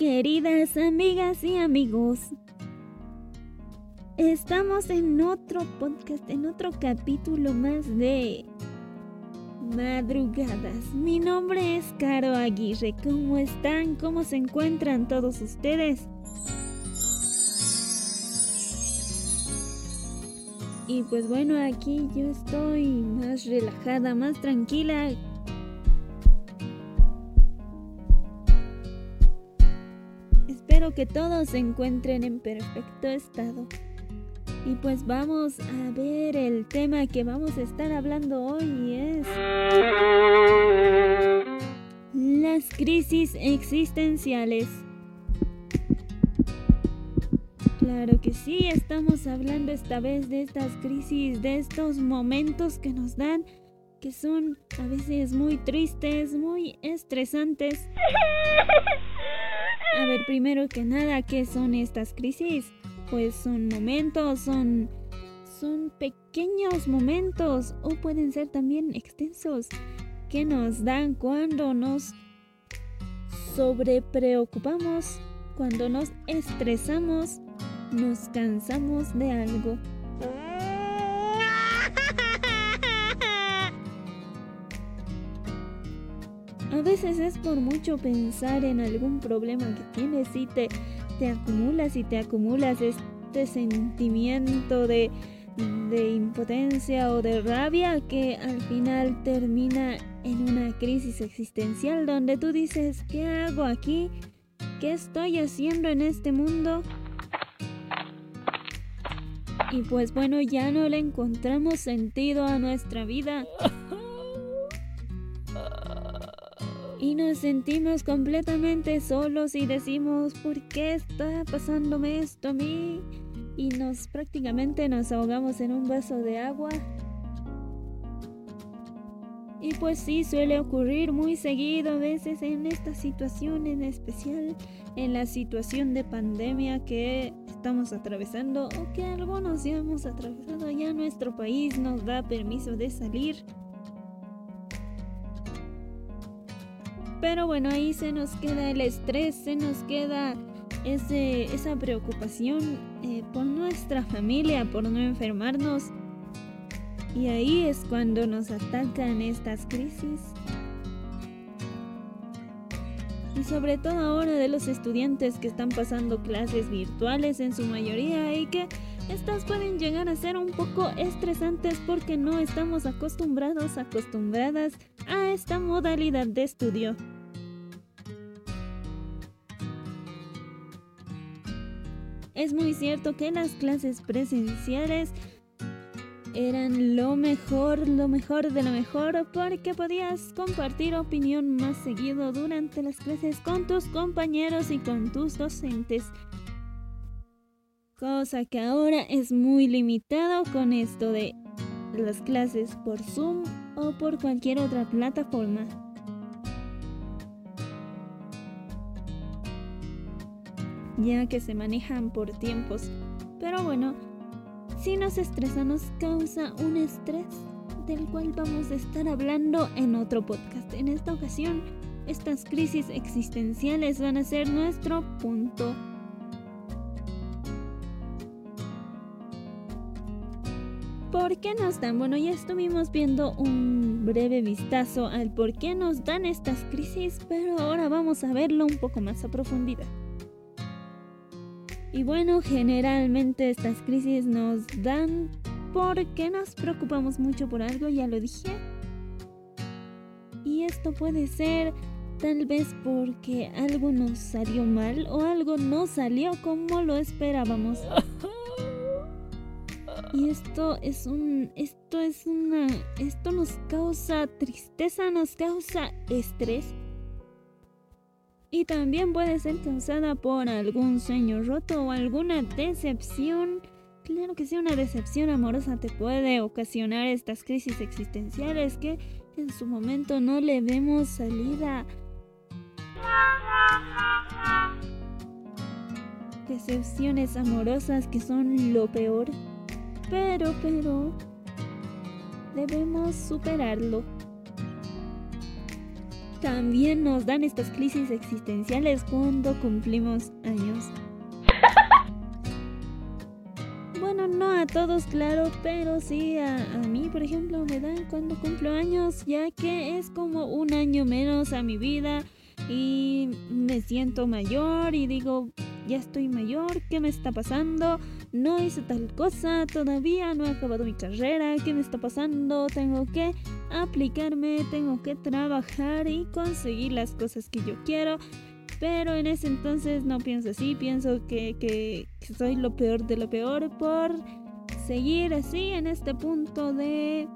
queridas amigas y amigos. Estamos en otro podcast, en otro capítulo más de Madrugadas. Mi nombre es Caro Aguirre. ¿Cómo están? ¿Cómo se encuentran todos ustedes? Y pues bueno, aquí yo estoy más relajada, más tranquila, Espero que todos se encuentren en perfecto estado. Y pues vamos a ver el tema que vamos a estar hablando hoy es las crisis existenciales. Claro que sí, estamos hablando esta vez de estas crisis, de estos momentos que nos dan, que son a veces muy tristes, muy estresantes. A ver, primero que nada, ¿qué son estas crisis? Pues son momentos, son, son pequeños momentos o pueden ser también extensos que nos dan cuando nos sobrepreocupamos, cuando nos estresamos, nos cansamos de algo. A veces es por mucho pensar en algún problema que tienes y te, te acumulas y te acumulas este sentimiento de, de impotencia o de rabia que al final termina en una crisis existencial donde tú dices, ¿qué hago aquí? ¿Qué estoy haciendo en este mundo? Y pues bueno, ya no le encontramos sentido a nuestra vida. Y nos sentimos completamente solos y decimos, ¿por qué está pasándome esto a mí? Y nos prácticamente nos ahogamos en un vaso de agua. Y pues sí, suele ocurrir muy seguido a veces en esta situación en especial, en la situación de pandemia que estamos atravesando o que algunos ya hemos atravesado, ya nuestro país nos da permiso de salir Pero bueno, ahí se nos queda el estrés, se nos queda ese, esa preocupación eh, por nuestra familia, por no enfermarnos. Y ahí es cuando nos atacan estas crisis. Y sobre todo ahora de los estudiantes que están pasando clases virtuales en su mayoría y que estas pueden llegar a ser un poco estresantes porque no estamos acostumbrados, acostumbradas a esta modalidad de estudio. Es muy cierto que las clases presenciales eran lo mejor, lo mejor de lo mejor, porque podías compartir opinión más seguido durante las clases con tus compañeros y con tus docentes. Cosa que ahora es muy limitado con esto de las clases por Zoom o por cualquier otra plataforma. ya que se manejan por tiempos. Pero bueno, si nos estresa nos causa un estrés del cual vamos a estar hablando en otro podcast. En esta ocasión, estas crisis existenciales van a ser nuestro punto. ¿Por qué nos dan? Bueno, ya estuvimos viendo un breve vistazo al por qué nos dan estas crisis, pero ahora vamos a verlo un poco más a profundidad. Y bueno, generalmente estas crisis nos dan porque nos preocupamos mucho por algo, ya lo dije. Y esto puede ser tal vez porque algo nos salió mal o algo no salió como lo esperábamos. Y esto es un esto es una esto nos causa tristeza, nos causa estrés y también puede ser causada por algún sueño roto o alguna decepción. Claro que sí, una decepción amorosa te puede ocasionar estas crisis existenciales que en su momento no le vemos salida. Decepciones amorosas que son lo peor. Pero, pero, debemos superarlo. también nos dan estas crisis existenciales cuando cumplimos años. Bueno, no a todos, claro, pero sí a, mí, por ejemplo, me dan cuando cumplo años, ya que es como un año menos a mi vida y me siento mayor y digo, ya estoy mayor, ¿qué me está pasando? No hice tal cosa, todavía no he acabado mi carrera, ¿qué me está pasando? Tengo que aplicarme, tengo que trabajar y conseguir las cosas que yo quiero. Pero en ese entonces no pienso así, pienso que, que, soy lo peor de lo peor por seguir así en este punto de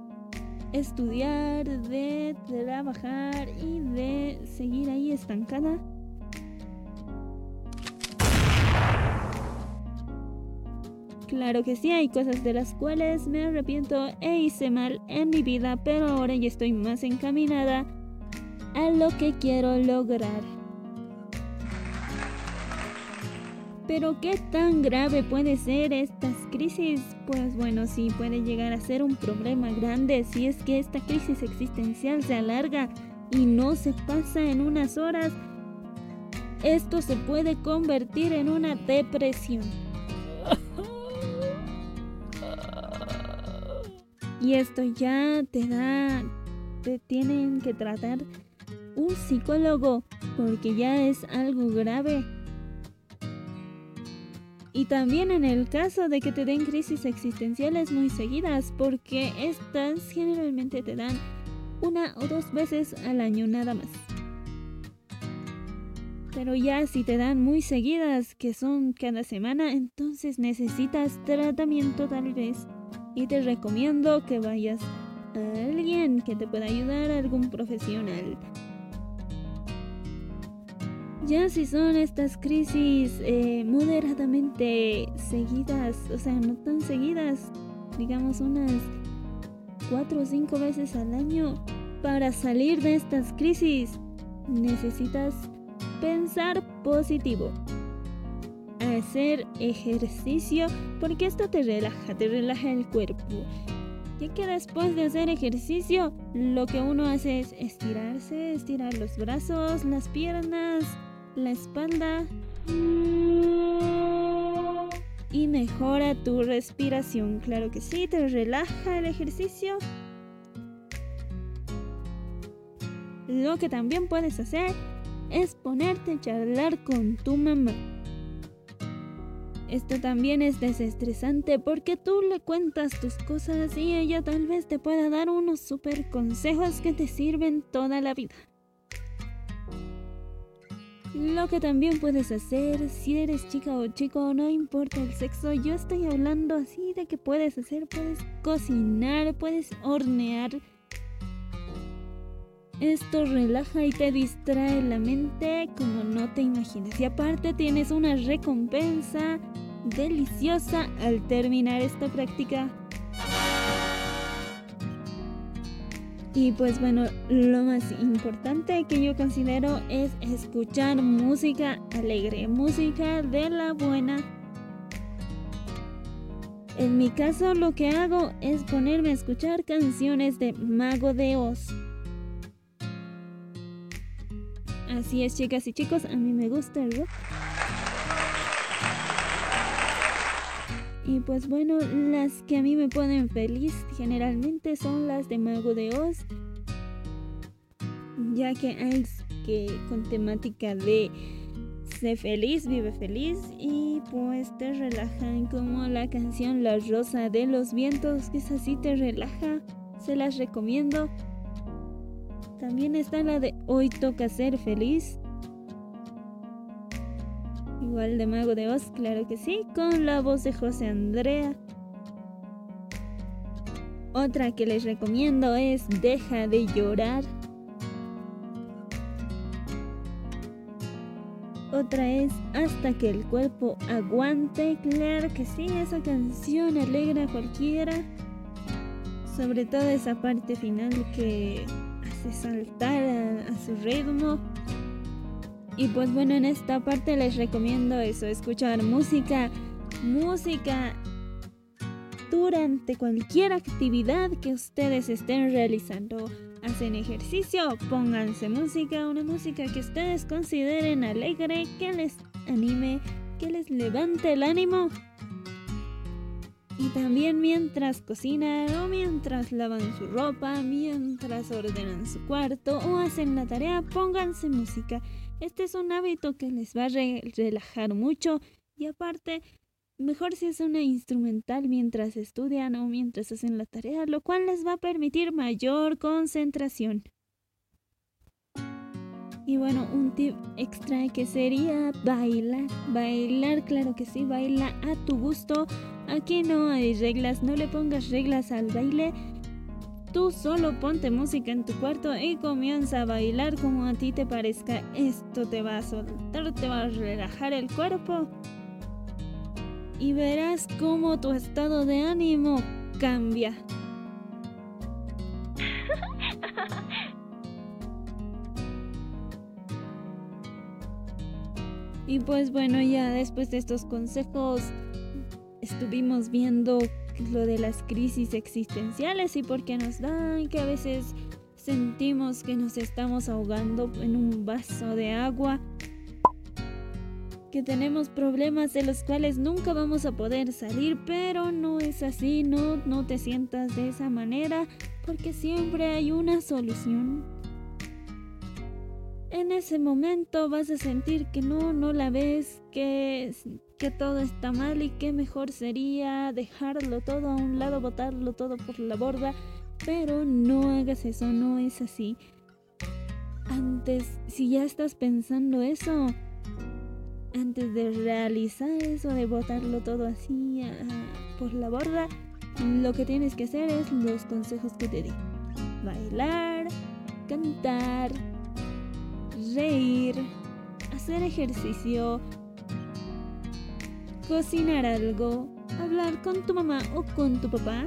estudiar, de trabajar y de seguir ahí estancada. Claro que sí, hay cosas de las cuales me arrepiento e hice mal en mi vida, pero ahora ya estoy más encaminada a lo que quiero lograr. Pero ¿qué tan grave puede ser estas crisis? Pues bueno, sí puede llegar a ser un problema grande si es que esta crisis existencial se alarga y no se pasa en unas horas. Esto se puede convertir en una depresión. Y esto ya te da, te tienen que tratar un psicólogo porque ya es algo grave. Y también en el caso de que te den crisis existenciales muy seguidas, porque estas generalmente te dan una o dos veces al año nada más. Pero ya si te dan muy seguidas, que son cada semana, entonces necesitas tratamiento tal vez. Y te recomiendo que vayas a alguien que te pueda ayudar, algún profesional. Ya si son estas crisis eh, moderadamente seguidas, o sea, no tan seguidas, digamos unas cuatro o cinco veces al año, para salir de estas crisis necesitas pensar positivo, hacer ejercicio, porque esto te relaja, te relaja el cuerpo. Ya que después de hacer ejercicio, lo que uno hace es estirarse, estirar los brazos, las piernas, la espalda y mejora tu respiración. Claro que sí, te relaja el ejercicio. Lo que también puedes hacer es ponerte a charlar con tu mamá. Esto también es desestresante porque tú le cuentas tus cosas y ella tal vez te pueda dar unos super consejos que te sirven toda la vida. Lo que también puedes hacer si eres chica o chico, no importa el sexo, yo estoy hablando así de que puedes hacer, puedes cocinar, puedes hornear. Esto relaja y te distrae la mente como no te imaginas. Y aparte tienes una recompensa deliciosa al terminar esta práctica. Y pues bueno, lo más importante que yo considero es escuchar música alegre, música de la buena. En mi caso lo que hago es ponerme a escuchar canciones de Mago de Oz. Así es chicas y chicos, a mí me gusta el rock. Y pues bueno, las que a mí me ponen feliz generalmente son las de Mago de Oz. Ya que hay que con temática de sé feliz, vive feliz y pues te relajan como la canción La Rosa de los Vientos, que es así te relaja, se las recomiendo. También está la de Hoy toca ser feliz, Igual de Mago de Oz, claro que sí, con la voz de José Andrea. Otra que les recomiendo es Deja de llorar. Otra es Hasta que el cuerpo aguante. Claro que sí, esa canción alegra a cualquiera. Sobre todo esa parte final que saltar a su ritmo. Y pues bueno, en esta parte les recomiendo eso, escuchar música, música durante cualquier actividad que ustedes estén realizando. Hacen ejercicio, pónganse música, una música que ustedes consideren alegre, que les anime, que les levante el ánimo. Y también mientras cocinan o mientras lavan su ropa, mientras ordenan su cuarto o hacen la tarea, pónganse música. Este es un hábito que les va a relajar mucho y aparte, mejor si es una instrumental mientras estudian o mientras hacen la tarea, lo cual les va a permitir mayor concentración. Y bueno, un tip extra que sería bailar. Bailar, claro que sí, baila a tu gusto. Aquí no hay reglas, no le pongas reglas al baile. Tú solo ponte música en tu cuarto y comienza a bailar como a ti te parezca. Esto te va a soltar, te va a relajar el cuerpo. Y verás cómo tu estado de ánimo cambia. Y pues bueno, ya después de estos consejos estuvimos viendo lo de las crisis existenciales y por qué nos dan, que a veces sentimos que nos estamos ahogando en un vaso de agua, que tenemos problemas de los cuales nunca vamos a poder salir, pero no es así, no, no te sientas de esa manera, porque siempre hay una solución en ese momento vas a sentir que no, no la ves, que, que todo está mal y que mejor sería dejarlo todo a un lado, botarlo todo por la borda, pero no hagas eso, no es así. Antes, si ya estás pensando eso, antes de realizar eso, de botarlo todo así por la borda, lo que tienes que hacer es los consejos que te di. Bailar, cantar, reír, hacer ejercicio, cocinar algo, hablar con tu mamá o con tu papá.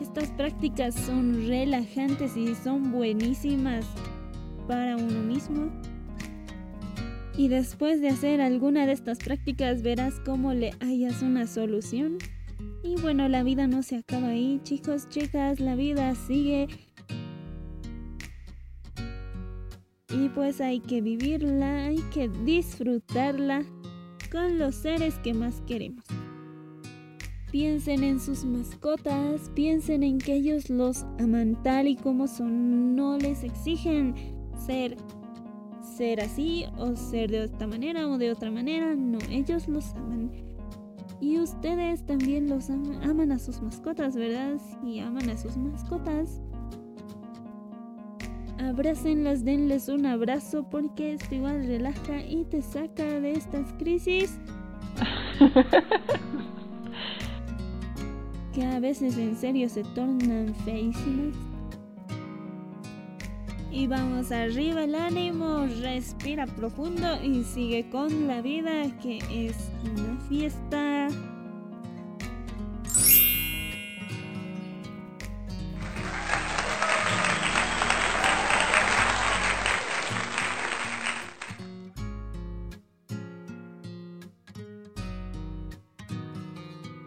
Estas prácticas son relajantes y son buenísimas para uno mismo. Y después de hacer alguna de estas prácticas verás cómo le hayas una solución. Y bueno, la vida no se acaba ahí, chicos, chicas, la vida sigue y pues hay que vivirla, hay que disfrutarla con los seres que más queremos. Piensen en sus mascotas, piensen en que ellos los aman tal y como son, no les exigen ser ser así o ser de esta manera o de otra manera, no, ellos los aman. Y ustedes también los aman, aman a sus mascotas, ¿verdad? Si aman a sus mascotas, Abrácenlas, denles un abrazo porque esto igual relaja y te saca de estas crisis. que a veces en serio se tornan feísimas. Y vamos arriba el ánimo, respira profundo y sigue con la vida que es una fiesta.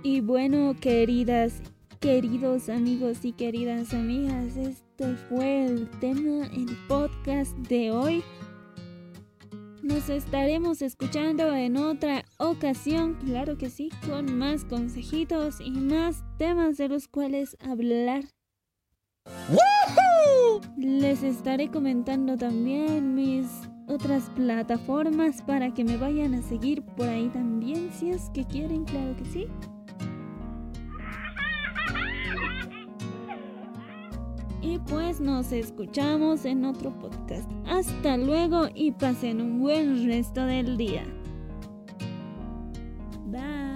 Y bueno, queridas, queridos amigos y queridas amigas, este fue el tema, el podcast de hoy. Nos estaremos escuchando en otra ocasión, claro que sí, con más consejitos y más temas de los cuales hablar. Les estaré comentando también mis otras plataformas para que me vayan a seguir por ahí también, si es que quieren, claro que sí. pues nos escuchamos en otro podcast. Hasta luego y pasen un buen resto del día. Bye.